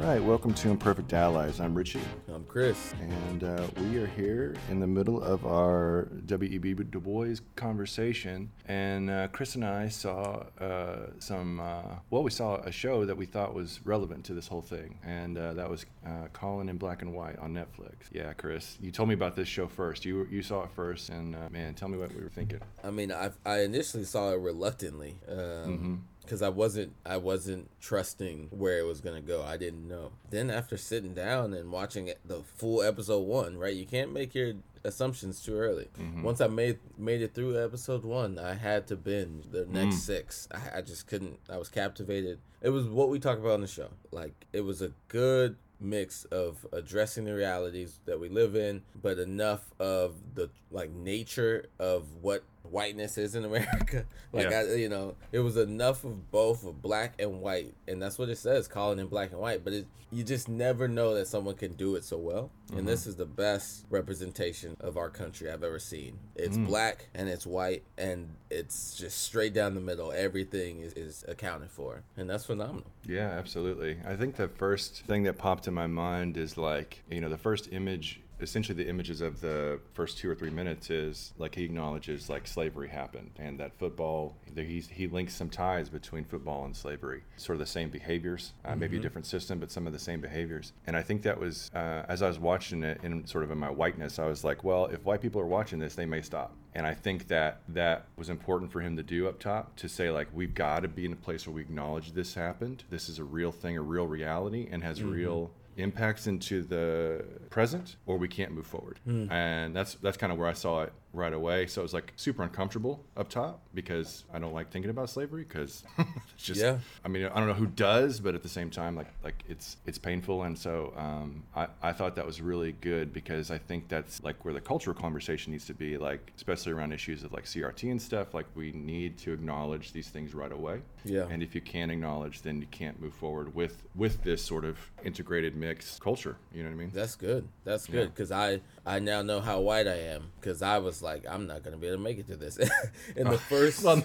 right, welcome to Imperfect Allies. I'm Richie, I'm Chris. and uh, we are here in the middle of our W.E.B. Du Bois conversation. And uh, Chris and I saw uh, some, uh, well, we saw a show that we thought was relevant to this whole thing, and uh, that was uh, Colin in Black and White on Netflix. Yeah, Chris, you told me about this show first. You you saw it first, and uh, man, tell me what we were thinking. I mean, I I initially saw it reluctantly Mm-hmm. Because I wasn't I wasn't trusting where it was gonna go. I didn't know. Then after sitting down and watching the full episode one, right? You can't make your assumptions too early. Mm-hmm. Once I made made it through episode one, I had to binge the next six. I, I just couldn't. I was captivated. It was what we talked about on the show. Like it was a good mix of addressing the realities that we live in, but enough of the like nature of what whiteness is in America. like Yeah. I, you know, it was enough of both of black and white, and that's what it says, Colin in black and white. But it, you just never know that someone can do it so well. And mm-hmm. this is the best representation of our country I've ever seen. It's mm. black and it's white, and it's just straight down the middle. Everything is, is accounted for, and that's phenomenal. Yeah, absolutely. I think the first thing that popped in my mind is like, you know, the first image, essentially the images of the first two or three minutes is like he acknowledges like slavery happened and that football, he's, he links some ties between football and slavery, sort of the same behaviors, uh, maybe a different system, but some of the same behaviors. And I think that was, uh, as I was watching it in sort of in my whiteness, I was like, well, if white people are watching this, they may stop. And I think that that was important for him to do up top to say, like, we've got to be in a place where we acknowledge this happened. This is a real thing, a real reality, and has real impacts into the present, or we can't move forward. Hmm. And that's that's kind of where I saw it right away. So it was like super uncomfortable up top because I don't like thinking about slavery because it's just Yeah. I mean, I don't know who does, but at the same time, like like it's it's painful, and so um, I I thought that was really good because I think that's like where the cultural conversation needs to be, like especially around issues of like CRT and stuff. Like we need to acknowledge these things right away. Yeah. And if you can't acknowledge, then you can't move forward with with this sort of integrated mixed culture. You know what I mean? That's good. That's Yeah. good because I I now know how white I am because I was like I'm not gonna be able to make it to this. in the first Well,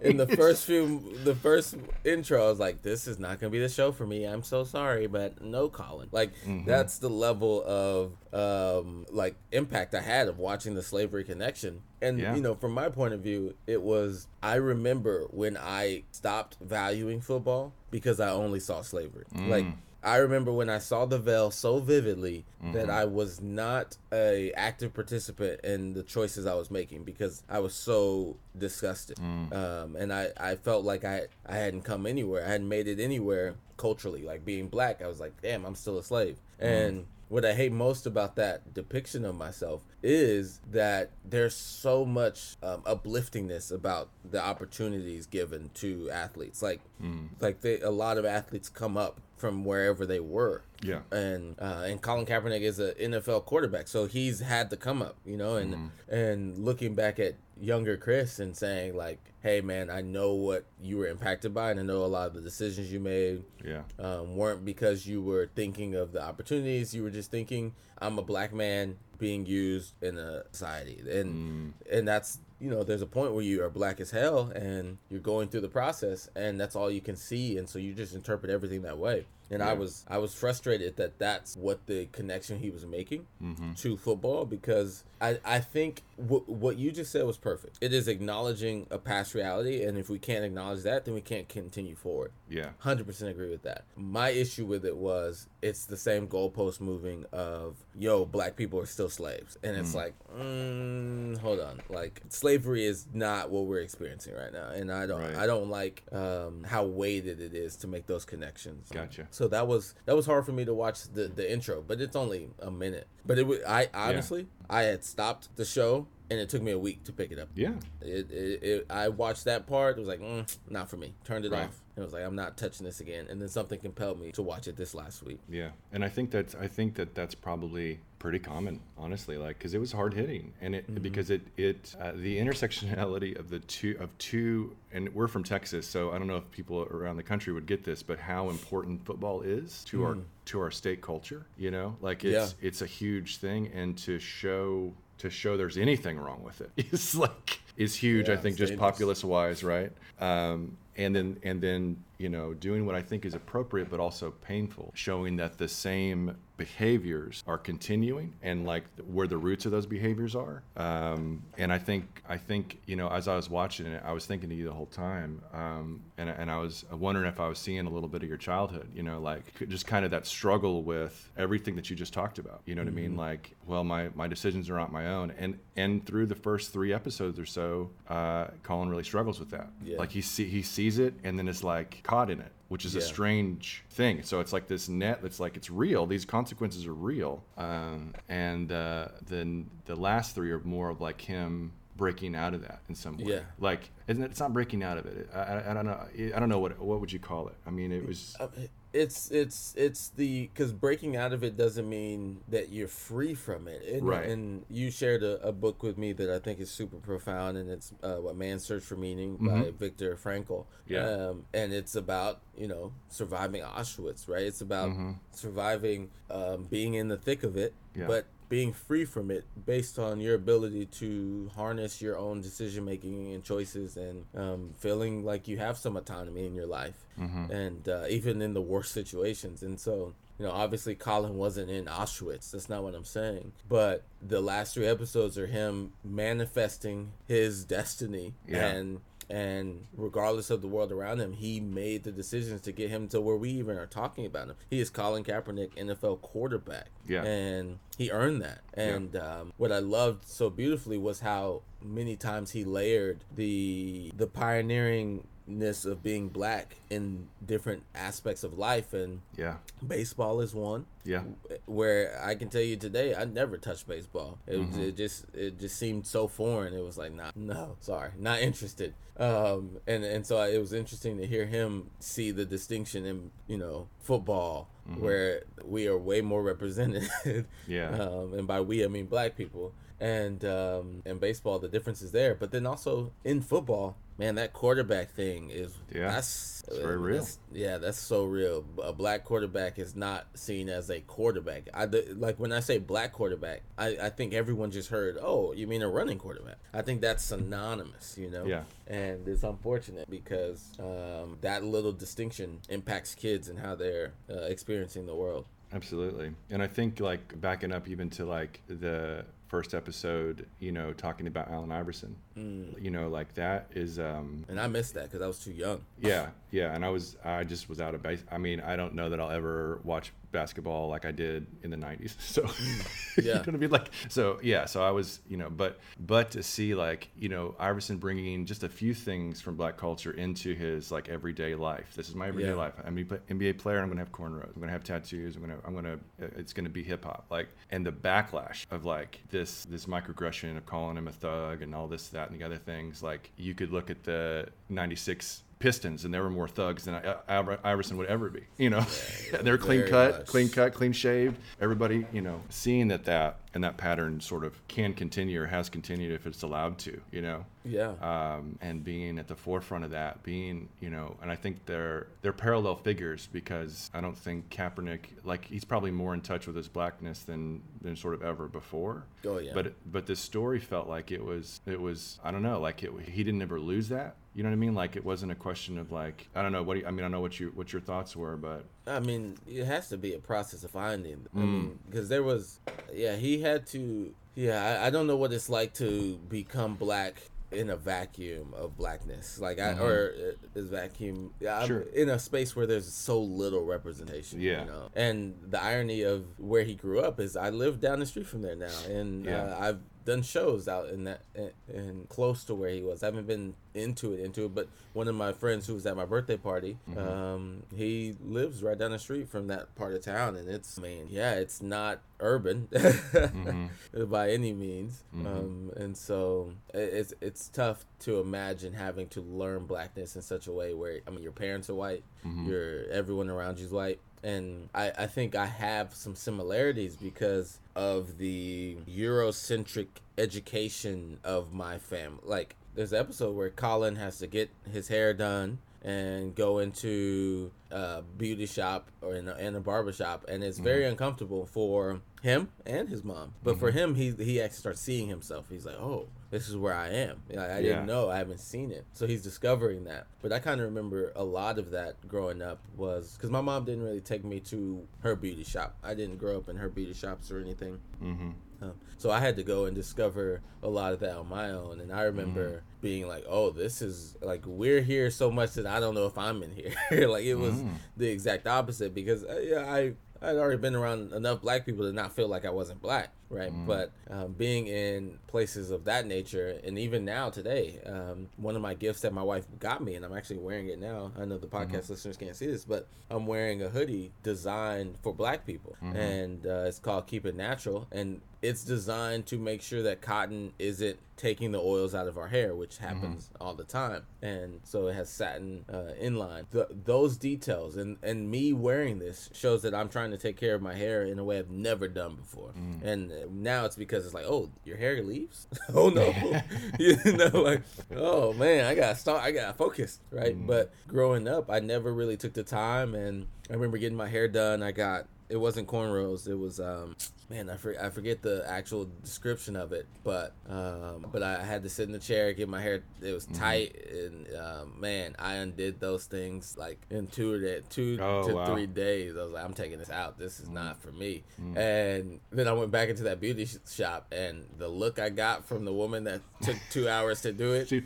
in the first few the first intro, I was like, this is not gonna be the show for me. I'm so sorry, but no, Colin. Like Mm-hmm. that's the level of um like impact I had of watching the slavery connection. And Yeah. you know, from my point of view, it was I remember when I stopped valuing football because I only saw slavery. Mm. Like I remember when I saw the veil so vividly Mm-hmm. that I was not a active participant in the choices I was making because I was so disgusted, Mm. um, and I, I felt like I I hadn't come anywhere. I hadn't made it anywhere culturally. Like being black, I was like, damn, I'm still a slave. Mm. And what I hate most about that depiction of myself is that there's so much um, upliftingness about the opportunities given to athletes. Like, Mm. like they, a lot of athletes come up from wherever they were Yeah. and uh, and Colin Kaepernick is an NFL quarterback, so he's had to come up, you know, and Mm-hmm. and looking back at younger Chris and saying like, hey man, I know what you were impacted by, and I know a lot of the decisions you made Yeah. um, weren't because you were thinking of the opportunities. You were just thinking, I'm a black man being used in a society, and and that's you know, there's a point where you are black as hell and you're going through the process, and that's all you can see, and so you just interpret everything that way. And I was I was frustrated that that's what the connection he was making Mm-hmm. to football because I I think w- what you just said was perfect. It is acknowledging a past reality, and if we can't acknowledge that, then we can't continue forward. Yeah. Hundred percent agree with that. My issue with it was it's the same goalpost moving of yo, black people are still slaves, and it's like, mm, hold on, like slavery is not what we're experiencing right now, and I don't, Right. I don't like um, how weighted it is to make those connections. Gotcha. So that was that was hard for me to watch the the intro, but it's only a minute. But it was I honestly I had stopped the show. And it took me a week to pick it up. Yeah. It, it, it, I watched that part. It was like, mm, not for me. Turned it Right. off. And it was like, I'm not touching this again. And then something compelled me to watch it this last week. Yeah, and I think that's I think that that's probably pretty common, honestly, like because it was hard hitting, and it because it it uh, the intersectionality of the two of two, and we're from Texas, so I don't know if people around the country would get this, but how important football is to our to our state culture, you know, like it's it's a huge thing, and to show to show there's anything wrong with it is like is huge. I think just populist wise, right? Um, and then and then you know doing what I think is appropriate but also painful, showing that the same behaviors are continuing and like where the roots of those behaviors are. Um, and I think I think you know as I was watching it, I was thinking to you the whole time, um, and and I was wondering if I was seeing a little bit of your childhood. You know, like just kind of that struggle with everything that you just talked about. You know what mm-hmm. I mean? Mm-hmm. Like, well, my my decisions are not my own, and and through the first three episodes or so, uh, Colin really struggles with that. Yeah. Like he see he sees it and then it's like caught in it which is yeah. a strange thing. So it's like this net that's like it's real. These consequences are real. Um, and uh, then the last three are more of like him breaking out of that in some way. Yeah. Like, it's not breaking out of it. I, I, I, don't know. I don't know what what would you call it. I mean, it was. Uh, it's it's it's the because breaking out of it doesn't mean that you're free from it. And, right. And you shared a, a, book with me that I think is super profound, and it's uh, "What Man Search for Meaning" mm-hmm. by Viktor Frankl. Yeah. Um, and it's about you know surviving Auschwitz, right? It's about mm-hmm. surviving, um, being in the thick of it, yeah. but being free from it based on your ability to harness your own decision making and choices and um, feeling like you have some autonomy in your life mm-hmm. and uh, even in the worst situations and so you know obviously colin wasn't in auschwitz that's not what i'm saying but the last three episodes are him manifesting his destiny yeah. and and regardless of the world around him, he made the decisions to get him to where we even are talking about him. He is Colin Kaepernick, NFL quarterback, yeah, and he earned that. And yeah. um, what I loved so beautifully was how many times he layered the the pioneering ness of being black in different aspects of life. And yeah. baseball is one. Yeah. Where i can tell you today i never touched baseball. It, mm-hmm. it just it just seemed so foreign. It was like not no sorry not interested. Um and and so it was interesting to hear him see the distinction in you know football mm-hmm. where we are way more represented. Yeah. Um, and by we i mean black people. And um and baseball the difference is there. But then also in football man, that quarterback thing is yeah, that's very real. That's, yeah, that's so real. A black quarterback is not seen as a quarterback. I like when I say black quarterback, I, I think everyone just heard, oh, you mean a running quarterback? I think that's synonymous, you know. Yeah. And it's unfortunate because um, that little distinction impacts kids and how they're uh, experiencing the world. Absolutely. And I think like backing up even to like the first episode, you know, talking about Allen Iverson. Mm. You know, like that is. um And I missed that because I was too young. Yeah, yeah, and I was, I just was out of base. I mean, I don't know that I'll ever watch basketball like I did in the '90s. So, mm. yeah, gonna be like, so yeah, so I was, you know, but but to see like, you know, Iverson bringing just a few things from black culture into his like everyday life. This is my everyday yeah. life. I'm an NBA player. I'm gonna have cornrows. I'm gonna have tattoos. I'm gonna, I'm gonna, it's gonna be hip hop. Like, and the backlash of like this this microaggression of calling him a thug and all this, that, and the other things. Like, you could look at the '96 Pistons, and there were more thugs than Iverson would ever be. You know, yeah, they're clean cut, much. clean cut, clean shaved. Everybody, you know, seeing that that and that pattern sort of can continue or has continued if it's allowed to. You know. Yeah. Um, and being at the forefront of that, being you know, and I think they're they're parallel figures because I don't think Kaepernick like he's probably more in touch with his blackness than than sort of ever before. Oh yeah. But but this story felt like it was it was I don't know like it he didn't ever lose that you know what I mean? Like it wasn't a question of like I don't know what do you, I mean. I know what you what your thoughts were, but I mean it has to be a process of finding. Mm. I mean because there was yeah he had to yeah I, I don't know what it's like to become black in a vacuum of blackness like I, mm-hmm. or uh, this vacuum yeah sure. in a space where there's so little representation yeah you know and the irony of where he grew up is I live down the street from there now and yeah. uh, I've done shows out in that and close to where he was. I haven't been into it, into it, but one of my friends who was at my birthday party, mm-hmm. um, he lives right down the street from that part of town, and it's I mean, yeah, it's not urban mm-hmm. by any means, mm-hmm. um, and so it's it's tough to imagine having to learn blackness in such a way where I mean, your parents are white, mm-hmm. your everyone around you's white, and I, I think I have some similarities because of the Eurocentric education of my family. Like, there's an episode where Colin has to get his hair done and go into a beauty shop or in a, in a barber shop, and it's very Mm-hmm. uncomfortable for him and his mom. But for him, he he actually starts seeing himself. He's like, oh, this is where I am. Like, I Yeah. didn't know. I haven't seen it. So he's discovering that. But I kind of remember a lot of that growing up was because my mom didn't really take me to her beauty shop. I didn't grow up in her beauty shops or anything. Mm-hmm. Um, so I had to go and discover a lot of that on my own. And I remember being like, "Oh, this is like we're here so much that I don't know if I'm in here." like it was the exact opposite because uh, yeah, I I'd already been around enough black people to not feel like I wasn't black, right? But um, being in places of that nature, and even now today, um, one of my gifts that my wife got me, and I'm actually wearing it now. I know the podcast listeners can't see this, but I'm wearing a hoodie designed for black people, and uh, it's called Keep It Natural, and it's designed to make sure that cotton isn't taking the oils out of our hair, which happens all the time. And so it has satin uh, inline. Th- those details and and me wearing this shows that I'm trying to take care of my hair in a way I've never done before. And now it's because it's like, oh, your hair leaves. oh no, you know, like, oh man, I gotta start. I got focused, focus, right? But growing up, I never really took the time, and I remember getting my hair done. I got it wasn't cornrows. It was um man, I, for, I forget the actual description of it, but um but I had to sit in the chair, get my hair. It was tight, and um, man, I undid those things like in two or two Oh, to wow. three days. I was like, I'm taking this out. This is not for me. And then I went back into that beauty sh- shop, and the look I got from the woman that took two hours to do it. She,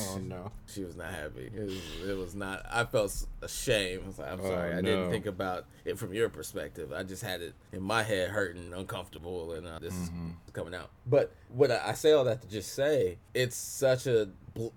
oh no. She was not happy. It was, it was not. I felt ashamed. I was like, I'm Oh, sorry. I didn't think about it from your perspective. I just had it in my head, hurting, uncomfortable, and uh, this Mm-hmm. is coming out. But what I, I say all that to just say, it's such a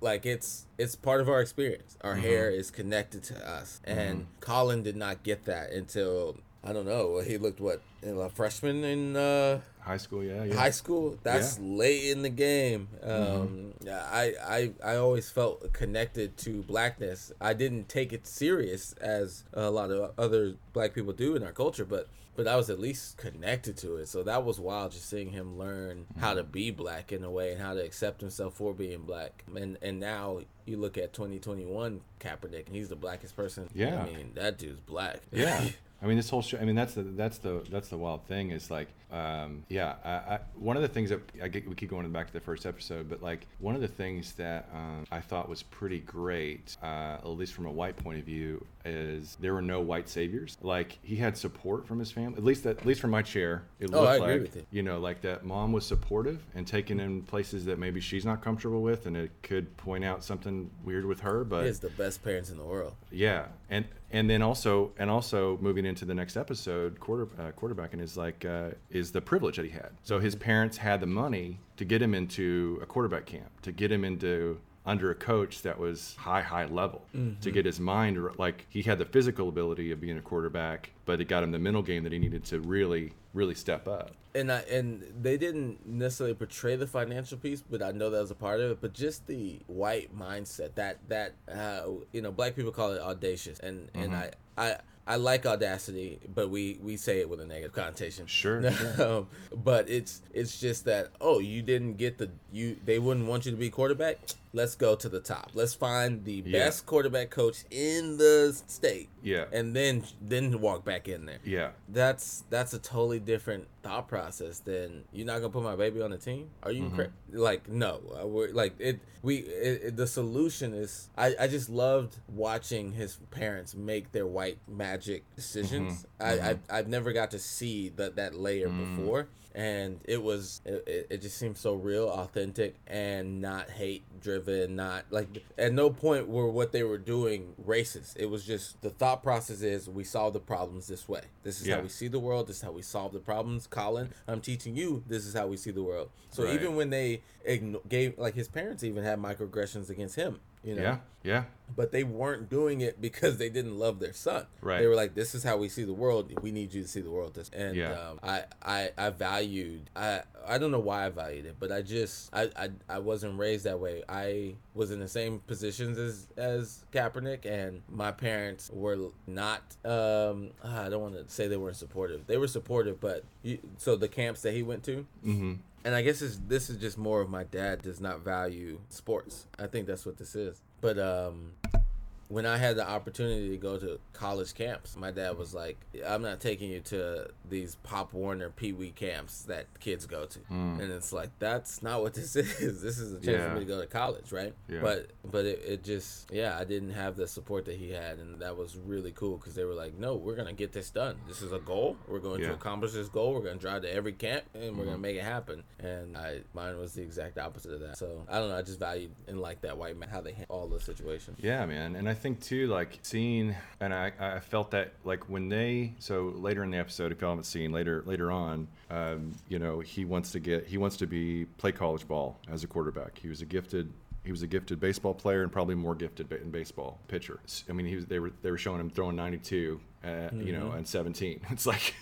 like it's it's part of our experience. Our Mm-hmm. hair is connected to us, and Colin did not get that until I don't know. He looked what a freshman in. Uh, High school, yeah, yeah. high school that's late in the game. Um yeah, I, I i always felt connected to blackness. I didn't take it serious as a lot of other black people do in our culture but but i was at least connected to it. So that was wild just seeing him learn how to be black in a way and how to accept himself for being black. And and now you look at 2021 Kaepernick and he's the blackest person. Yeah. i mean that dude's black. Yeah i mean this whole show i mean that's the that's the that's the wild thing is like um yeah I, I one of the things that i get we keep going back to the first episode but like one of the things that um, i thought was pretty great uh, at least from a white point of view is there were no white saviors like he had support from his family at least that at least from my chair it Oh, looked I agree like with you. you know like that mom was supportive and taking in places that maybe she's not comfortable with and it could point out something weird with her but he is the best parents in the world yeah, and and then also and also moving into the next episode, quarter uh, quarterbacking is like uh, is the privilege that he had. So his parents had the money to get him into a quarterback camp, to get him into under a coach that was high high level, to get his mind like he had the physical ability of being a quarterback, but it got him the mental game that he needed to really really step up. and I, and they didn't necessarily portray the financial piece, but I know that was a part of it. But just the white mindset that that uh, you know, black people call it audacious, and and I I. I like audacity, but we, we say it with a negative connotation. Sure, um, but it's it's just that oh you didn't get the you they wouldn't want you to be quarterback. Let's go to the top. Let's find the Yeah. best quarterback coach in the state, Yeah, and then then walk back in there. Yeah, that's that's a totally different thought process than you're not gonna put my baby on the team? Are you mm-hmm. cra- like no. Uh, we're, like it we it, it- the solution is I, I just loved watching his parents make their white magic decisions. Mm-hmm. I, I mm-hmm. i've never got to see that that layer mm. before and it was it, it- just seemed so real authentic and not hate driven not like at no point were what they were doing racist. It was just the thought process is we solve the problems this way. This is how we see the world. This is how we solve the problems. Colin i'm teaching you this is how we see the world. So Right. even when they igno- gave like his parents even had microaggressions against him you know yeah, yeah, but they weren't doing it because they didn't love their son. Right. They were like, "This is how we see the world. We need you to see the world." This and Yeah. um, I, I, I valued. I, I don't know why I valued it, but I just, I, I, I wasn't raised that way. I was in the same positions as as Kaepernick, and my parents were not. Um, I don't want to say they weren't supportive. They were supportive, but you, so the camps that he went to, mm-hmm. And I guess this, this is just more of my dad does not value sports. I think that's what this is. But um, when I had the opportunity to go to college camps, my dad was like, "I'm not taking you to these Pop Warner Pee Wee camps that kids go to," and it's like that's not what this is. This is a chance Yeah. for me to go to college, right? Yeah. But but it, it just yeah, I didn't have the support that he had, and that was really cool because they were like, "No, we're gonna get this done. This is a goal. We're going Yeah. to accomplish this goal. We're gonna drive to every camp, and we're gonna Mm-hmm. make it happen." And I mine was the exact opposite of that. So I don't know. I just valued and like that white man how they handle all the situations. Yeah, man, and I think too, like seeing, and I, I felt that like when they, so later in the episode, if y'all haven't seen later later on, um, you know, he wants to get, he wants to be play college ball as a quarterback. He was a gifted, he was a gifted baseball player and probably more gifted in baseball pitcher. I mean, he was, they were they were showing him throwing 92, uh, you know, and 17. It's like,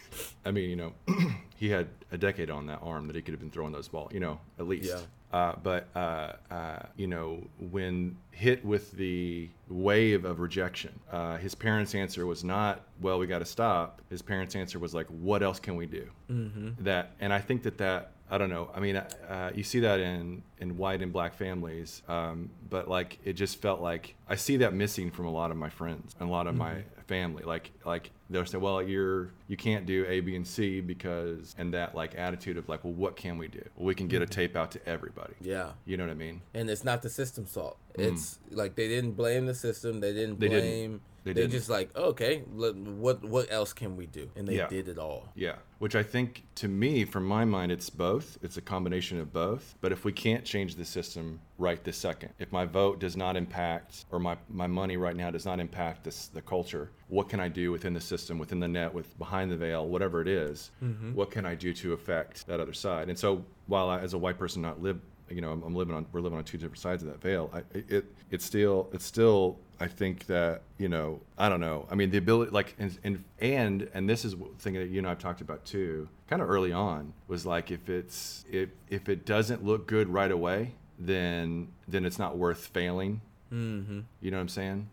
I mean, you know, he had a decade on that arm that he could have been throwing those balls, you know, at least. Yeah. Uh, but uh, uh, you know, when hit with the wave of rejection, uh, his parents' answer was not, "Well, we got to stop." His parents' answer was like, "What else can we do?" Mm-hmm. That, and I think that that I don't know. I mean, uh, you see that in in white and black families, um, but like it just felt like I see that missing from a lot of my friends and a lot of my family. Like like they'll say, "Well, you're you can't do A, B, and C because," and that like attitude of like, "Well, what can we do? Well, we can get a tape out to everybody." Yeah. You know what I mean? And it's not the system's fault. It's like they didn't blame the system. They didn't Mm. They blame. didn't. They They, just like oh, okay, what what else can we do? And they Yeah. did it all. Yeah, which I think to me, from my mind, it's both. It's a combination of both. But if we can't change the system right this second, if my vote does not impact, or my, my money right now does not impact this the culture, what can I do within the system, within the net, with behind the veil, whatever it is, mm-hmm. What can I do to affect that other side? And so, while I, as a white person, not live, you know, I'm, I'm living on, we're living on two different sides of that veil. I, it, it's still, it's still. I think that you know, I don't know. I mean, the ability, like, and and and, and this is the thing that you and I've talked about too, kind of early on, was like if it's if if it doesn't look good right away, then then it's not worth failing. Mm-hmm. You know what I'm saying?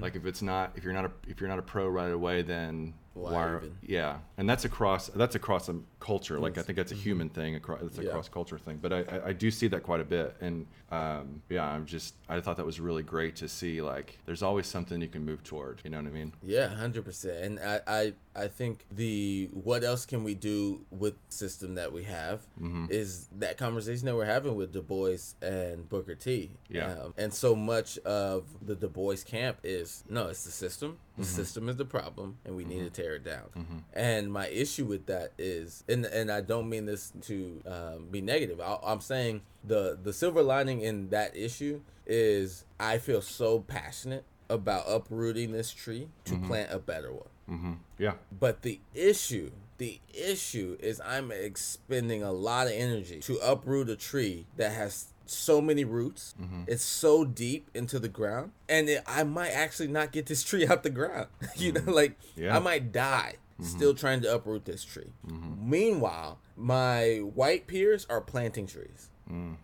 Like if it's not if you're not a if you're not a pro right away, then Why are- yeah, and that's across that's across a culture. Like I think that's a human thing. Across it's a Yeah. cross culture thing. But I, I I do see that quite a bit, and um, yeah, I'm just I thought that was really great to see. Like there's always something you can move toward. You know what I mean? Yeah, hundred percent. And I, I, I think the what else can we do with system that we have Mm-hmm. is that conversation that we're having with Du Bois and Booker T. Yeah. Um, and so much of the Du Bois camp is no, it's the system. The Mm-hmm. system is the problem, and we need to tear it down. And my issue with that is, and and I don't mean this to um, be negative. I, I'm saying the the silver lining in that issue is I feel so passionate about uprooting this tree to plant a better one. Mm-hmm. Yeah. But the issue, the issue is I'm expending a lot of energy to uproot a tree that has so many roots. Mm-hmm. It's so deep into the ground, and it, I might actually not get this tree out the ground. you know, mm-hmm. like Yeah. I might die mm-hmm. still trying to uproot this tree. Meanwhile, my white peers are planting trees.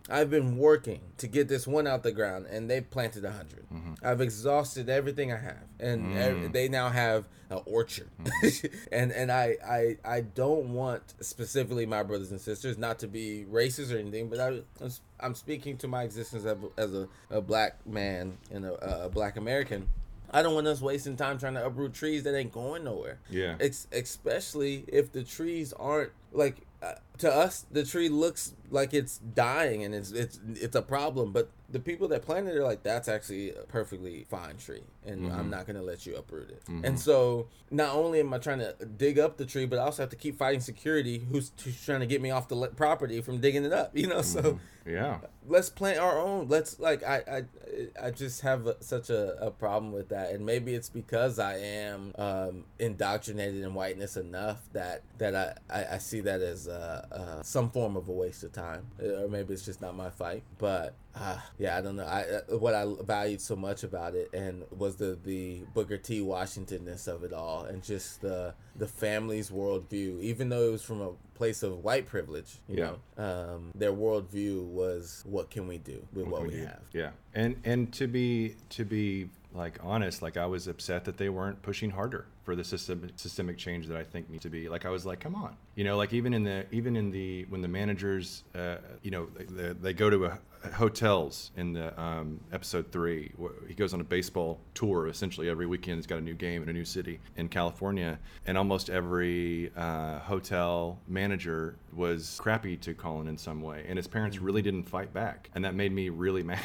I've been working to get this one out the ground, and they've planted a 100 mm-hmm. I've exhausted everything I have, and ev- mm. they now have an orchard. Mm. and and I, I I don't want specifically my brothers and sisters not to be racist or anything, but I, I'm, I'm speaking to my existence as, a- as a, black man and a, a black American. I don't want us wasting time trying to uproot trees that ain't going nowhere. Yeah. Ex- especially if the trees aren't like uh, to us the tree looks like it's dying and it's it's it's a problem but the people that planted it are like that's actually a perfectly fine tree and Mm-hmm. i'm not going to let you uproot it. And so not only am i trying to dig up the tree but i also have to keep fighting security who's, who's trying to get me off the le- property from digging it up you know so Yeah. let's plant our own. Let's like i i, I just have a, such a, a problem with that. And maybe it's because i am um indoctrinated in whiteness enough that that i i, I see that as uh, uh some form of a waste of time Uh, or maybe it's just not my fight but uh, yeah, I don't know. I uh, what I valued so much about it, and was the the Booker T. Washingtonness of it all, and just the the family's worldview. Even though it was from a place of white privilege, you Yeah. know, um, their worldview was what can we do with what, we do. have. Yeah, and and to be to be like honest, like I was upset that they weren't pushing harder for the system systemic change that I think needs to be. Like I was like, come on, you know, like even in the even in the when the managers, uh, you know, they, they go to a, hotels in the um, episode three. He goes on a baseball tour essentially every weekend. He's got a new game in a new city in California, and almost every uh, hotel manager was crappy to Colin in some way, and his parents really didn't fight back, and that made me really mad.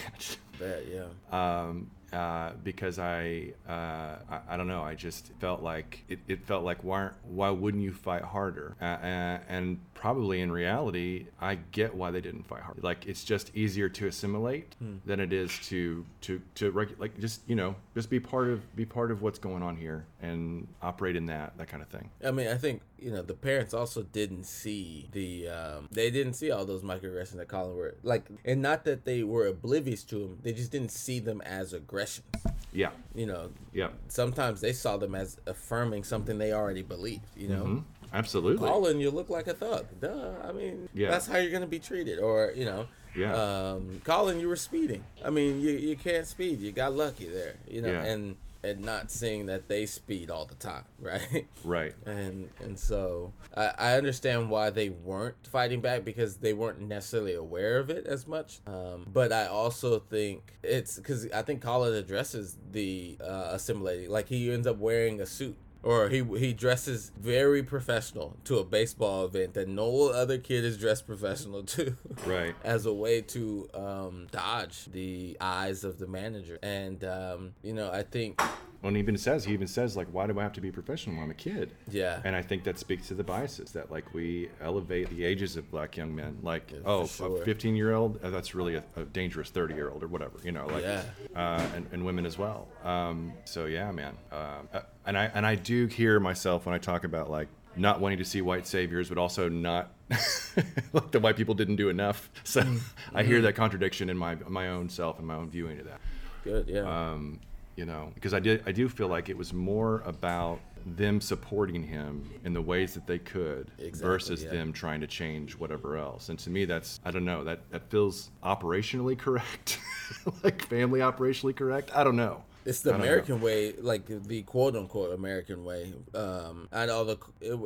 Bet, yeah. Um, uh, because I, uh, I, I don't know I just felt like it, it felt like why why wouldn't you fight harder? Uh, and probably in reality I get why they didn't fight harder like it's just easier to assimilate hmm. than it is to to to regu- like just you know just be part of be part of what's going on here and operate in that that kind of thing. I mean I think you know the parents also didn't see the um, they didn't see all those microaggressions that Colin were like and not that they were oblivious to them they just didn't see them as aggressions yeah. You know. Yeah. Sometimes they saw them as affirming something they already believed. You know. Mm-hmm. Absolutely. Colin, you look like a thug. Duh. I mean, yeah. that's how you're gonna be treated. Or you know. Yeah. Um, Colin, you were speeding. I mean, you you can't speed. You got lucky there. You know. Yeah. And and not seeing that they speed all the time, right? Right. And and so I, I understand why they weren't fighting back because they weren't necessarily aware of it as much. Um, but I also think it's because I think Colin addresses the uh, assimilating, like he ends up wearing a suit or he he dresses very professional to a baseball event that no other kid is dressed professional to. Right. as a way to um, dodge the eyes of the manager, and um, you know I think and even says he even says like why do i have to be professional when i'm a kid yeah and i think that speaks to the biases that like we elevate the ages of black young men like yeah, oh sure. a 15 year old uh, that's really a, a, dangerous 30 year old or whatever you know like yeah. uh, and, and women as well um, so yeah man um, uh, and i and i do hear myself when i talk about like not wanting to see white saviors, but also not like the white people didn't do enough. So mm-hmm. I hear that contradiction in my my own self and my own viewing of that. Good, yeah. Um, you know, because I did I do feel like it was more about them supporting him in the ways that they could exactly, versus yeah. them trying to change whatever else. And to me that's I don't know, that that feels operationally correct. like family operationally correct. I don't know. It's the American know. way, like the quote unquote American way. Um, and all the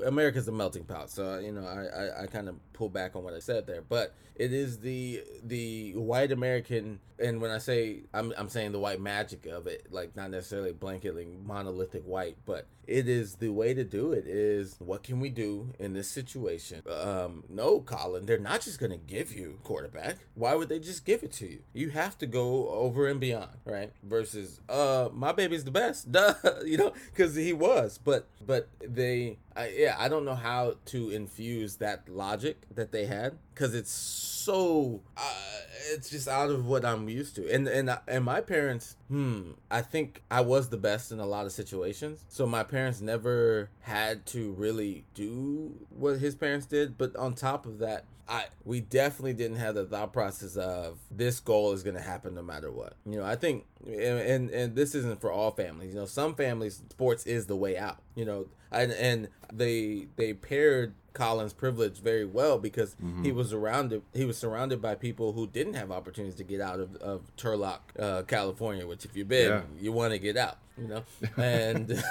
America's a melting pot, so you know I, I, I kind of pull back on what I said there, but it is the the white American, and when I say I'm I'm saying the white magic of it, like not necessarily blanketing monolithic white, but it is the way to do it. Is what can we do in this situation? Um, no, Colin, they're not just gonna give you quarterback. Why would they just give it to you? You have to go over and beyond, right? Versus, uh, my baby's the best, duh, you know, because he was, but but they I, yeah, I don't know how to infuse that logic that they had because it's so uh, it's just out of what I'm used to. And and and my parents, hmm, I think I was the best in a lot of situations. So my parents never had to really do what his parents did. But on top of that, I we definitely didn't have the thought process of this goal is going to happen no matter what. You know, I think and, and and this isn't for all families. You know, some families sports is the way out. You know, and and they they paired Colin's privilege very well because mm-hmm. he was surrounded he was surrounded by people who didn't have opportunities to get out of, of Turlock, uh, California, which if you've been, yeah. you want to get out, you know. And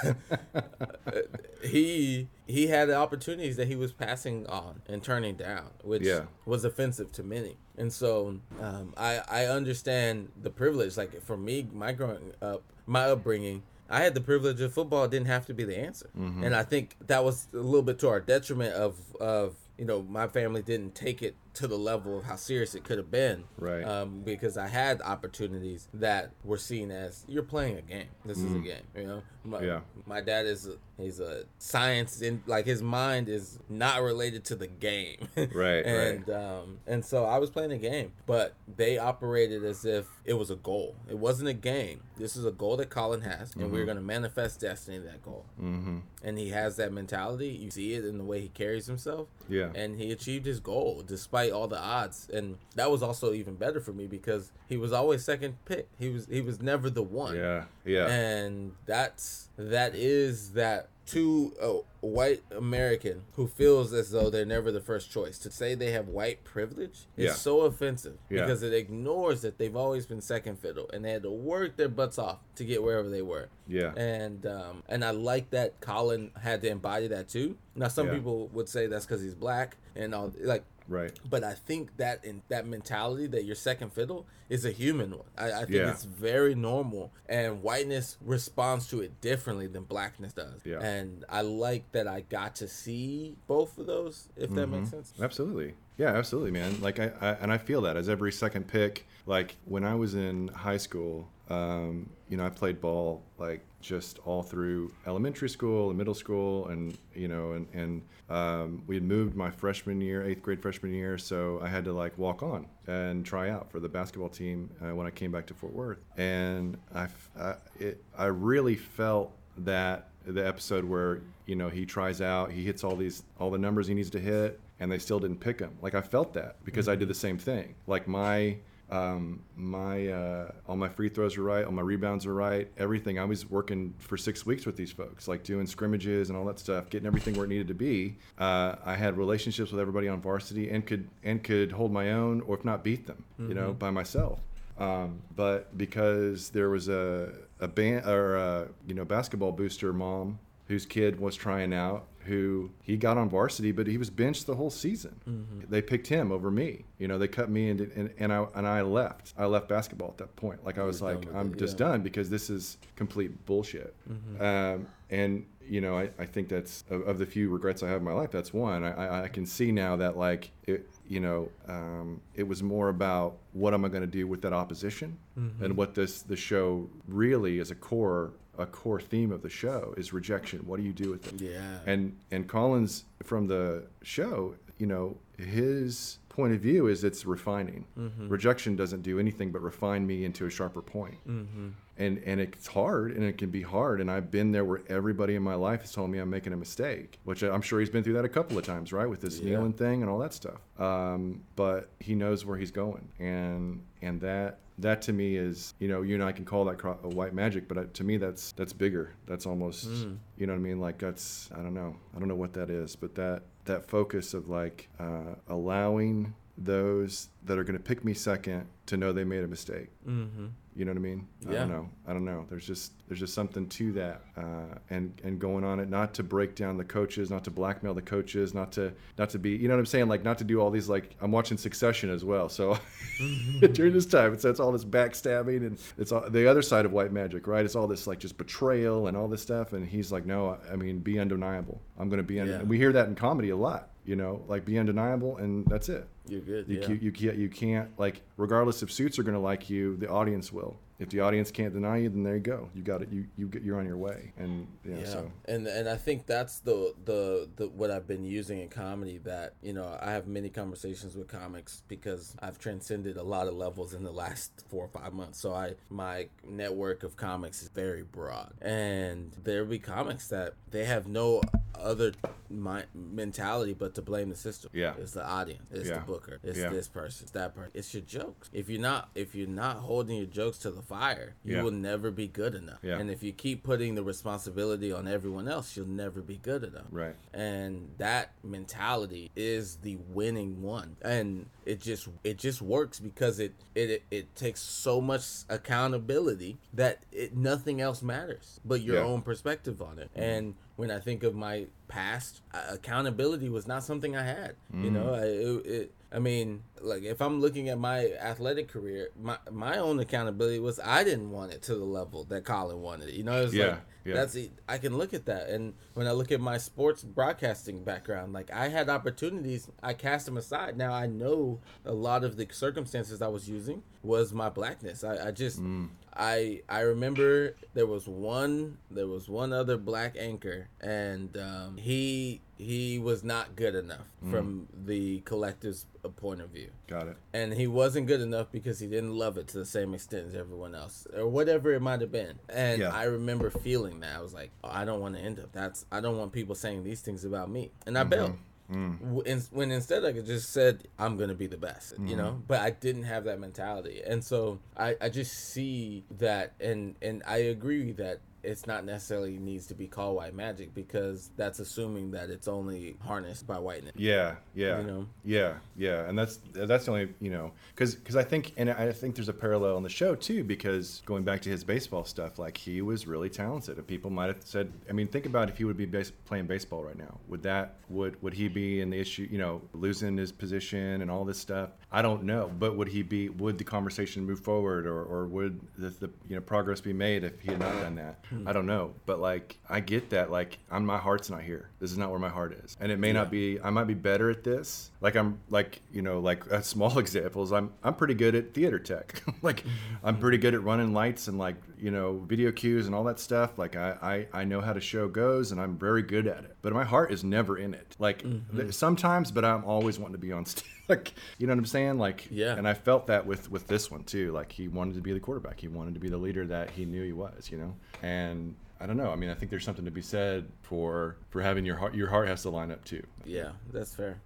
he he had the opportunities that he was passing on and turning down, which yeah. was offensive to many. And so um, I I understand the privilege. Like for me, my growing up, my upbringing I had the privilege of football didn't have to be the answer, mm-hmm. and I think that was a little bit to our detriment of of you know my family didn't take it to the level of how serious it could have been. Right. Um, because I had opportunities that were seen as you're playing a game. This mm. is a mm. game. You know. My, yeah. My dad is a, he's a science in like his mind is not related to the game. right. and right. um and so I was playing a game, but they operated as if it was a goal. It wasn't a game. This is a goal that Colin has, and mm-hmm. we're gonna manifest destiny that goal. Mm-hmm. And he has that mentality. You see it in the way he carries himself. Yeah. And he achieved his goal despite all the odds. And that was also even better for me because he was always second pick. He was he was never the one. Yeah. Yeah. And that's that is that to a white American who feels as though they're never the first choice. To say they have white privilege is Yeah. so offensive Yeah. because it ignores that they've always been second fiddle and they had to work their butts off to get wherever they were. Yeah. And um, and I like that Colin had to embody that too. Now some Yeah. people would say that's because he's black and all like Right. but I think that in that mentality that your second fiddle is a human one. I, I think Yeah. it's very normal, and whiteness responds to it differently than blackness does. Yeah. And I like that I got to see both of those, if that makes Mm-hmm. sense. Absolutely. Yeah, absolutely, man. Like I, I and I feel that as every second pick. Like when I was in high school, um, you know, I played ball like just all through elementary school and middle school, and you know, and and um, we had moved my freshman year, eighth grade freshman year, so I had to like walk on and try out for the basketball team uh, when I came back to Fort Worth, and I, I, it, I really felt that the episode where you know he tries out, he hits all these all the numbers he needs to hit, and they still didn't pick him. Like I felt that because I did the same thing. Like my um, my uh, all my free throws were right, all my rebounds were right, everything. I was working for six weeks with these folks, like doing scrimmages and all that stuff, getting everything where it needed to be. Uh, I had relationships with everybody on varsity and could and could hold my own, or if not beat them, you know, by myself. Um, but because there was a a band or a, you know basketball booster mom whose kid was trying out, who he got on varsity, but he was benched the whole season. They picked him over me. You know, they cut me and and, and I and I left. I left basketball at that point. Like I was like, I'm it, just yeah. done because this is complete bullshit. Um, and you know, I, I think that's of, of the few regrets I have in my life. That's one. I, I, I can see now that like it, you know, um, it was more about what am I going to do with that opposition, and what this the show really is a core a core theme of the show is rejection. What do you do with it? Yeah. And and Colin's from the show, you know, his point of view is it's refining. Rejection doesn't do anything but refine me into a sharper point. Mm-hmm. And and it's hard, and it can be hard. And I've been there where everybody in my life has told me I'm making a mistake, which I'm sure he's been through that a couple of times, right, with this Yeah. kneeling thing and all that stuff. Um, but he knows where he's going, and and that that to me is you know you and I can call that cro- a white magic, but uh, to me that's that's bigger. That's almost Mm. you know what I mean. Like that's I don't know I don't know what that is, but that that focus of like uh, allowing those that are going to pick me second to know they made a mistake. Mm-hmm. You know what I mean? Yeah. I don't know. I don't know. There's just there's just something to that, uh, and and going on it, not to break down the coaches, not to blackmail the coaches, not to not to be, you know what I'm saying? Like not to do all these like I'm watching Succession as well. So during this time, it's it's all this backstabbing and it's all, the other side of white magic, right? It's all this like just betrayal and all this stuff. And he's like, no, I mean, be undeniable. I'm going to be. Und-. Yeah. And we hear that in comedy a lot. You know, like be undeniable, and that's it. You're good. You, yeah. you, you can't you can't like regardless if suits are going to like you, the audience will. If the audience can't deny you, then there you go. You got it. You you get you're on your way. And yeah, yeah so and and i think that's the, the the what i've been using in comedy that you know i have many conversations with comics because i've transcended a lot of levels in the last four or five months so i my network of comics is very broad and there'll be comics that they have no other my mentality but to blame the system Yeah. it's the audience it's Yeah. the booker it's Yeah. this person it's that person it's your jokes if you're not if you're not holding your jokes to the fire you Yeah. will never be good enough Yeah. and if you keep putting the responsibility on everyone else, you'll never be good enough. Right. And that mentality is the winning one. And it just it just works because it it it, it takes so much accountability that it nothing else matters but your Yeah. own perspective on it. Mm-hmm. And when I think of my past, uh, accountability was not something I had. You know, I, it, it, I mean, like if I'm looking at my athletic career, my my own accountability was I didn't want it to the level that Colin wanted it. You know, it's Yeah, like yeah. that's. I can look at that, and when I look at my sports broadcasting background, like I had opportunities, I cast them aside. Now I know a lot of the circumstances I was using was my blackness. I, I just. Mm. I I remember there was one there was one other black anchor and um, he he was not good enough Mm. from the collective's point of view got it. and he wasn't good enough because he didn't love it to the same extent as everyone else or whatever it might have been and Yeah. i remember feeling that i was like oh, i don't want to end up that's i don't want people saying these things about me and i bailed Mm. In- when instead I could just said I'm gonna be the best, you mm. know. But I didn't have that mentality, and so I, I just see that, and and I agree that it's not necessarily needs to be called white magic because that's assuming that it's only harnessed by whiteness. Yeah, yeah, You know? yeah, yeah, and that's that's the only you know because because I think and I think there's a parallel in the show too because going back to his baseball stuff, like he was really talented, and people might have said, I mean, think about if he would be base, playing baseball right now, would that would would he be in the issue, you know, losing his position and all this stuff? I don't know, but would he be? Would the conversation move forward, or or would the, the you know progress be made if he had not done that? I don't know, but like I get that, like I'm my heart's not here. This is not where my heart is, and it may not be. I might be better at this. Like I'm like you know like a small examples. I'm I'm pretty good at theater tech. like I'm mm-hmm. pretty good at running lights and like you know video cues and all that stuff. Like I I, I know how the show goes and I'm very good at it. But my heart is never in it. Like th- sometimes, but I'm always wanting to be on stage. like you know what I'm saying? Like Yeah. And I felt that with with this one too. Like he wanted to be the quarterback. He wanted to be the leader that he knew he was. You know and. I don't know. I mean, I think there's something to be said for for having your heart. Your heart has to line up too. Yeah, that's fair.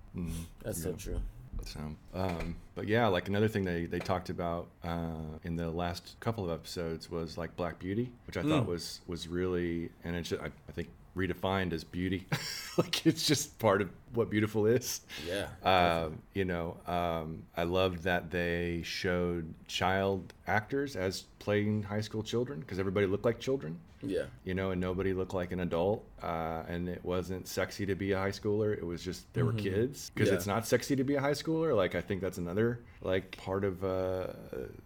That's so true. So, um, but yeah, like another thing they, they talked about uh, in the last couple of episodes was like Black Beauty, which I thought was was really and it's I, I think redefined as beauty. like it's just part of what beautiful is. Yeah, Um, you know, um, I loved that they showed child actors as playing high school children because everybody looked like children Yeah, you know, and nobody looked like an adult. Uh, and it wasn't sexy to be a high schooler. It was just they were kids because Yeah. it's not sexy to be a high schooler. Like I think that's another like part of uh,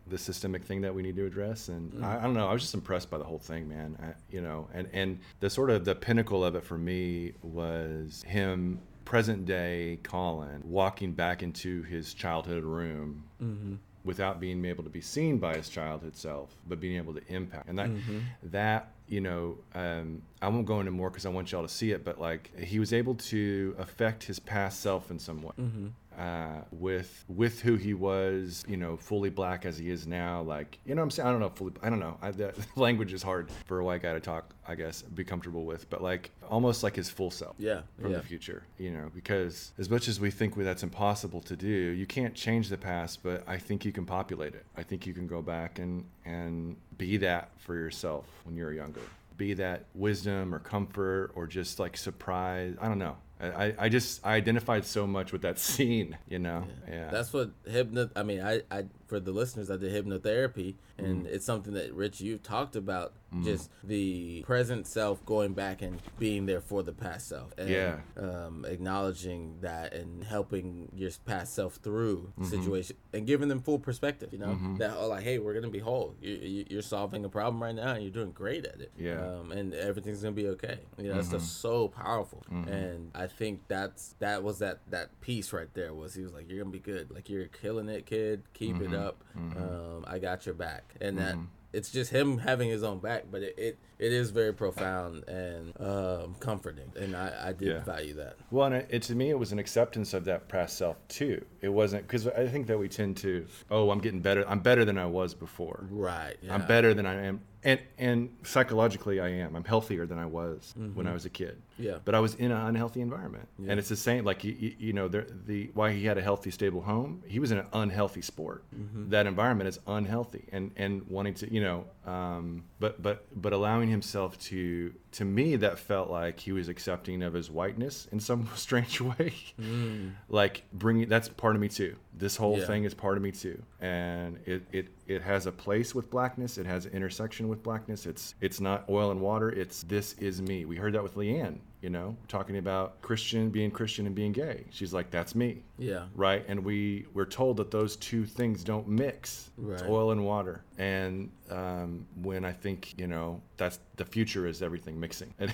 the systemic thing that we need to address. And I, I don't know. I was just impressed by the whole thing, man. I, you know, and and the sort of the pinnacle of it for me was him present day Colin walking back into his childhood room mm-hmm. without being able to be seen by his childhood self, but being able to impact. And that mm-hmm. that you know, um, I won't go into more because I want y'all to see it, but like he was able to affect his past self in some way. Mm-hmm. Uh, with with who he was, you know, fully black as he is now, like you know, what I'm saying I don't know, fully, I don't know. I, the language is hard for a white guy to talk, I guess, be comfortable with, but like almost like his full self yeah, from yeah. the future, you know, because as much as we think that's impossible to do, you can't change the past, but I think you can populate it. I think you can go back and and be that for yourself when you're younger. Be that wisdom or comfort or just like surprise. I don't know. I, I- just I identified so much with that scene, you know. Yeah. That's what hypno. I mean, I, I for the listeners, I did hypnotherapy, Mm. and it's something that Rich you've talked about. Just the present self going back and being there for the past self, and, Yeah. um, acknowledging that and helping your past self through Mm-hmm. situation and giving them full perspective. You know that oh, like, hey, we're gonna be whole. You, you're solving a problem right now, and you're doing great at it. Yeah. Mm-hmm. um, and everything's gonna be okay. You know, that's just so powerful, and I think that's that was that that piece right there was he was like, you're gonna be good, like you're killing it, kid. Keep Mm-hmm. it up. Um, I got your back, and that. It's just him having his own back, but it, it, it is very profound and um, comforting, and I, I did Yeah. value that. Well, and it, to me, it was an acceptance of that past self too. It wasn't because I think that we tend to, oh, I'm getting better. I'm better than I was before. Right. Yeah. I'm better than I am, and and psychologically I am. I'm healthier than I was when I was a kid. Yeah. But I was in an unhealthy environment, Yeah. and it's the same. Like you, you, know, the, the why he had a healthy, stable home. He was in an unhealthy sport. That environment is unhealthy, and and wanting to, you know, um, but but but allowing himself to, to me, that felt like he was accepting of his whiteness in some strange way. Mm. Like bringing that's part of me too. This whole Yeah. thing is part of me too, and it it it has a place with blackness. It has an intersection with blackness. It's it's not oil and water. It's this is me. We heard that with Leanne. You know, talking about Christian being Christian and being gay. She's like, that's me Yeah. right? And we we're told that those two things don't mix. It's oil and water. And um, when I think you know that's the future is everything mixing. And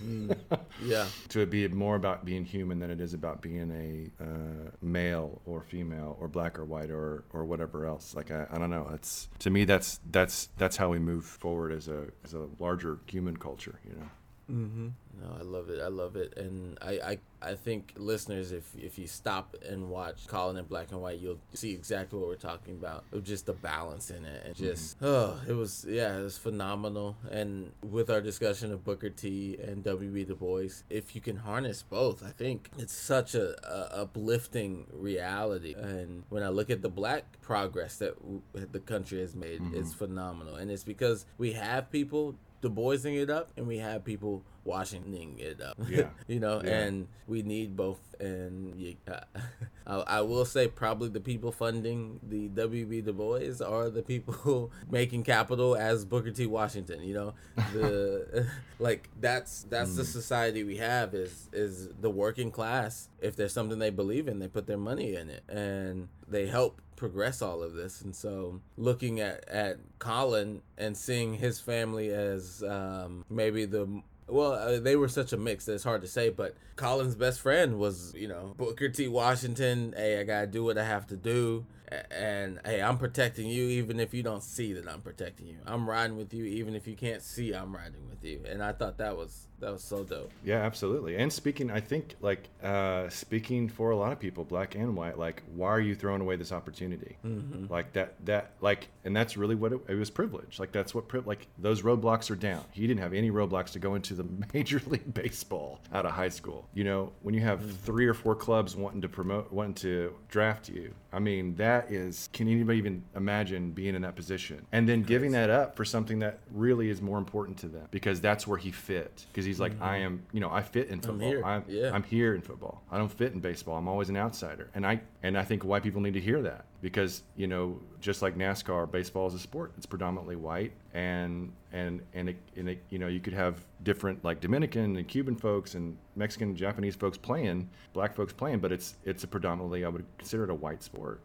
Yeah. to be more about being human than it is about being a uh, male or female or black or white or or whatever else. Like I, I don't know. It's to me that's that's that's how we move forward as a as a larger human culture. You know. Mm-hmm. No, I love it. I love it, and I, I, I think listeners, if if you stop and watch Colin in black and white, you'll see exactly what we're talking about. Of just the balance in it, and just oh, it was yeah, it was phenomenal. And with our discussion of Booker T and WB Du Bois, if you can harness both, I think it's such a, a uplifting reality. And when I look at the black progress that w- the country has made, it's phenomenal, and it's because we have people Du Boising it up, and we have people Washington it up. Yeah. you know, Yeah. and we need both. And you, uh, I, I will say, probably the people funding the WB Du Bois are the people making capital as Booker T. Washington. You know, the like that's that's the society we have is is the working class. If there's something they believe in, they put their money in it, and they help progress all of this and so looking at at colin and seeing his family as um maybe the well, uh, they were such a mix that it's hard to say, but Colin's best friend was, you know, Booker T. Washington. Hey, I gotta do what I have to do, and hey, I'm protecting you even if you don't see that I'm protecting you. I'm riding with you even if you can't see I'm riding with you. And I thought that was that was so dope. Yeah, absolutely. And speaking, I think like uh, speaking for a lot of people, black and white, like why are you throwing away this opportunity? Mm-hmm. Like that, that, like, and that's really what it, it was privilege. Like that's what pri- like those roadblocks are down. He didn't have any roadblocks to go into the Major League Baseball out of high school. You know, when you have three or four clubs wanting to promote, wanting to draft you, I mean, that is. Can anybody even imagine being in that position and then giving that up for something that really is more important to them because that's where he fit. Because he's like, mm-hmm. I am, you know, I fit in football. here. I'm, Yeah. I'm here in football. I don't fit in baseball. I'm always an outsider. And I and I think white people need to hear that because, you know, just like NASCAR, baseball is a sport. It's predominantly white and and and it, and it, you know, you could have different like Dominican and Cuban folks and Mexican and Japanese folks playing, black folks playing, but it's it's a predominantly I would consider it a white sport.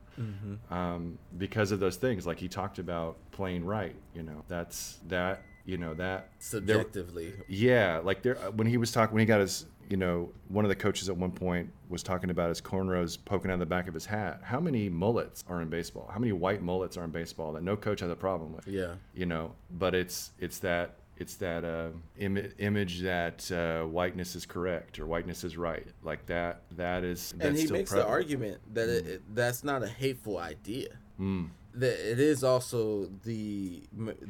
Um, because of those things like he talked about playing right, you know. That's that, you know, that there- Subjectively, yeah, like there when he was talking when he got his you know one of the coaches at one point was talking about his cornrows poking out of the back of his hat. How many mullets are in baseball? How many white mullets are in baseball that no coach has a problem with? yeah. You know, but it's it's that it's that uh, Im- image that uh, whiteness is correct or whiteness is right. Like that that is that's and he makes the argument that it, it, that's not a hateful idea. Mm. That it is also the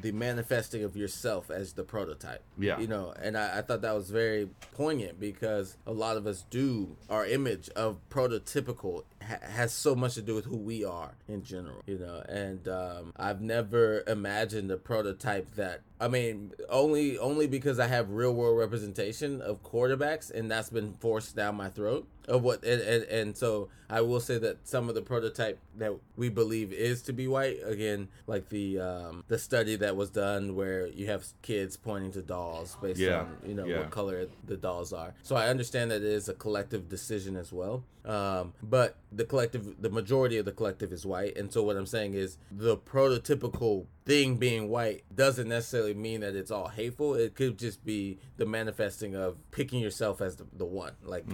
the manifesting of yourself as the prototype. Yeah. you know, and I, I thought that was very poignant because a lot of us do our image of prototypical ha- has so much to do with who we are in general. You know, and um, I've never imagined a prototype that I mean, only only because I have real world representation of quarterbacks, and that's been forced down my throat of what and, and and so I will say that some of the prototype that we believe is to be white again like the um the study that was done where you have kids pointing to dolls based Yeah, on you know yeah. what color the dolls are so I understand that it is a collective decision as well um but the collective the majority of the collective is white. And so what I'm saying is the prototypical thing being white doesn't necessarily mean that it's all hateful. It could just be the manifesting of picking yourself as the, the one. Like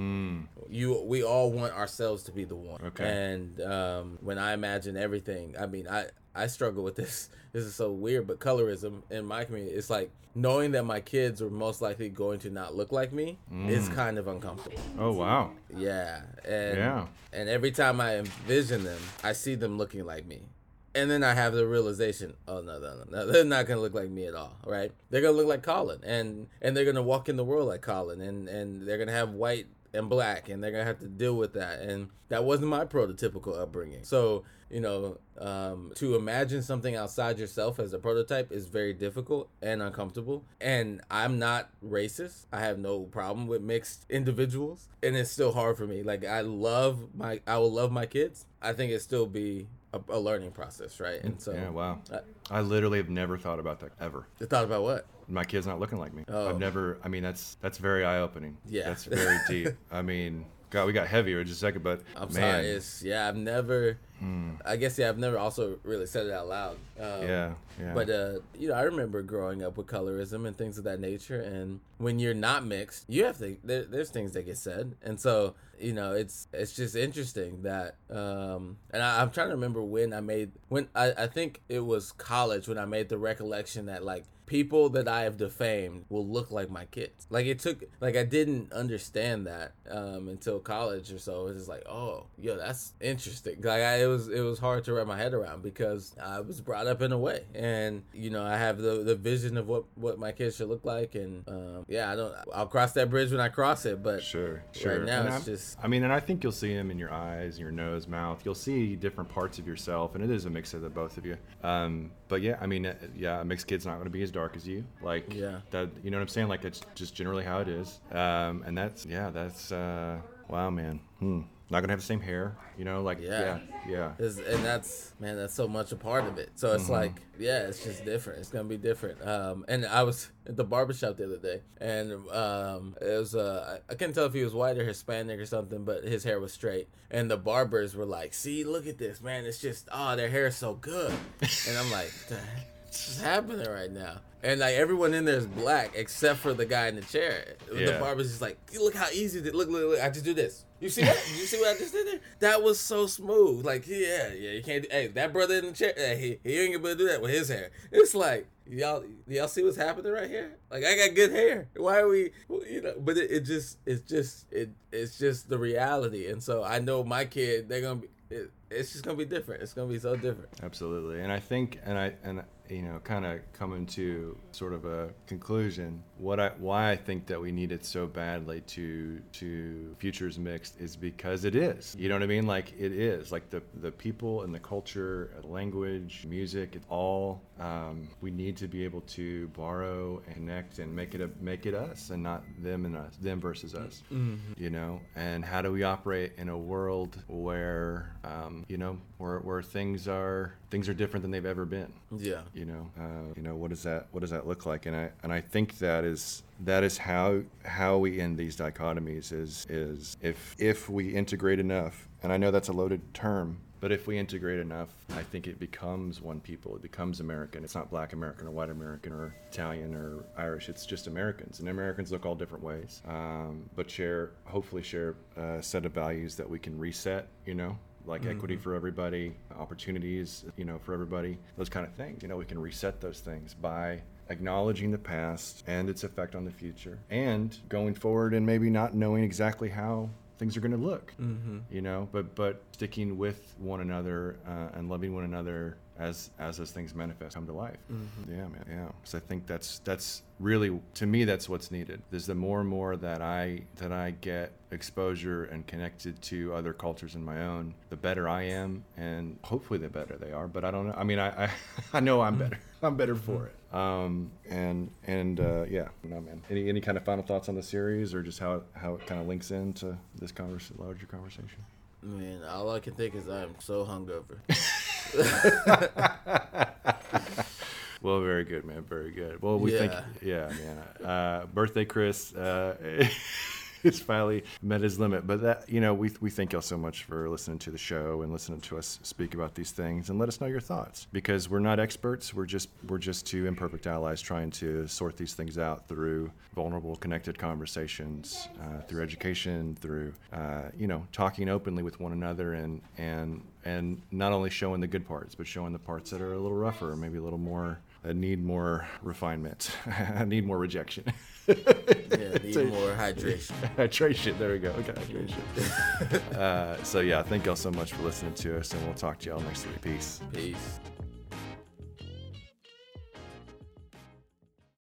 you we all want ourselves to be the one. Okay. and um when i imagine everything i mean i i struggle with this. This is so weird but colorism in my community it's like knowing that my kids are most likely going to not look like me is kind of uncomfortable. Oh wow. yeah. And Yeah. and every time i envision them i see them looking like me and then I have the realization, oh no, no, no, no, they're not gonna look like me at all, right? They're gonna look like Colin, and and they're gonna walk in the world like Colin, and and they're gonna have white and black, and they're gonna have to deal with that, and that wasn't my prototypical upbringing. So you know, um, to imagine something outside yourself as a prototype is very difficult and uncomfortable. And I'm not racist. I have no problem with mixed individuals, and it's still hard for me. Like I love my, I will love my kids. I think it still be a, a learning process, right? And so, Yeah, wow. I- I literally have never thought about that ever. Thought about what? my kid's not looking like me. Oh. I've never. I mean, that's that's very eye opening. Yeah. that's very deep. I mean, God, we got heavier in just a second, but I'm man, sorry. It's yeah. I've never. I guess yeah. I've never also really said it out loud. Um, yeah, yeah. But uh, you know, I remember growing up with colorism and things of that nature. And when you're not mixed, you have to. There, there's things that get said, and so you know, it's it's just interesting that. Um, and I, I'm trying to remember when I made when I, I think it was college when I made the recollection that like people that I have defamed will look like my kids. Like it took like I didn't understand that um, until college or so. It's just like, oh, yo, that's interesting. Like I, it was it was hard to wrap my head around because I was brought up in a way, and you know I have the the vision of what what my kids should look like, and um, yeah, I don't. I'll cross that bridge when I cross it, but Sure, sure. now And it's I'm- just- I mean, and I think you'll see them in your eyes, your nose, mouth. You'll see different parts of yourself, and it is a mix of the both of you. Um, but yeah, I mean, uh, yeah, a mixed kid's not going to be as dark dark as you. Like Yeah. that. You know what I'm saying? Like that's just generally how it is. Um, and that's yeah. That's uh, wow, man. Hmm. Not gonna have the same hair. You know, like Yeah. yeah, yeah. And that's man, that's so much a part of it. So it's Mm-hmm. like, yeah, it's just different. It's gonna be different. Um, and I was at the barbershop the other day, and um, it was uh, I couldn't tell if he was white or Hispanic or something, but his hair was straight. And the barbers were like, "See, look at this, man. It's just oh, their hair is so good." And I'm like, "The heck is happening right now?" And like everyone in there is black except for the guy in the chair. The barber's just like, look how easy. It, look, look, look. I just do this. You see that? you see what I just did there? That was so smooth. Like, yeah, yeah. You can't. Do, hey, that brother in the chair, hey, he, he ain't gonna do that with his hair. It's like y'all, y'all see what's happening right here? Like, I got good hair. Why are we? You know, but it, it just, it's just, it, it's just the reality. And so I know my kid, they're gonna be. It, it's just gonna be different. It's gonna be so different. Absolutely. And I think, and I, and you know, kind of coming to sort of a conclusion. What I, why I think that we need it so badly to to futures mixed is because it is. You know what I mean? Like it is. Like the the people and the culture, language, music, it's all. Um, we need to be able to borrow and connect and make it a make it us and not them and us, them versus us. You know. And how do we operate in a world where um, you know where where things are things are different than they've ever been Yeah. you know uh, you know what does that what does that look like and i and i think that is that is how how we end these dichotomies is is if if we integrate enough and i know that's a loaded term but if we integrate enough i think it becomes one people. It becomes american. It's not black american or white american or italian or irish. It's just americans. And americans look all different ways. Um, but share hopefully share a set of values that we can reset you know? Like equity for everybody, opportunities, you know, for everybody, those kind of things. You know, we can reset those things by acknowledging the past and its effect on the future and going forward and maybe not knowing exactly how things are going to look you know but but sticking with one another uh, and loving one another as as those things manifest come to life. Yeah man yeah. So i think that's that's really to me that's what's needed is the more and more that i that i get exposure and connected to other cultures in my own the better i am and hopefully the better they are but i don't know i mean i i, I know i'm better i'm better for it. Um and and uh yeah no man. Any any kind of final thoughts on the series or just how it how it kind of links into this convers larger conversation? Man, all I can think is I'm so hungover. Well, very good, man. Very good. Well, we think, Yeah. yeah, man. Uh, birthday, Chris. Uh, It's finally met his limit, but that you know we we thank y'all so much for listening to the show and listening to us speak about these things and let us know your thoughts because we're not experts. We're just we're just two imperfect allies trying to sort these things out through vulnerable, connected conversations, uh, through education, through uh, you know talking openly with one another and and and not only showing the good parts, but showing the parts that are a little rougher, maybe a little more need more refinement, I need more rejection. Yeah, need more hydration. hydration. There we go. Okay, hydration. uh, so yeah, thank y'all so much for listening to us, and we'll talk to y'all next week. Peace. Peace.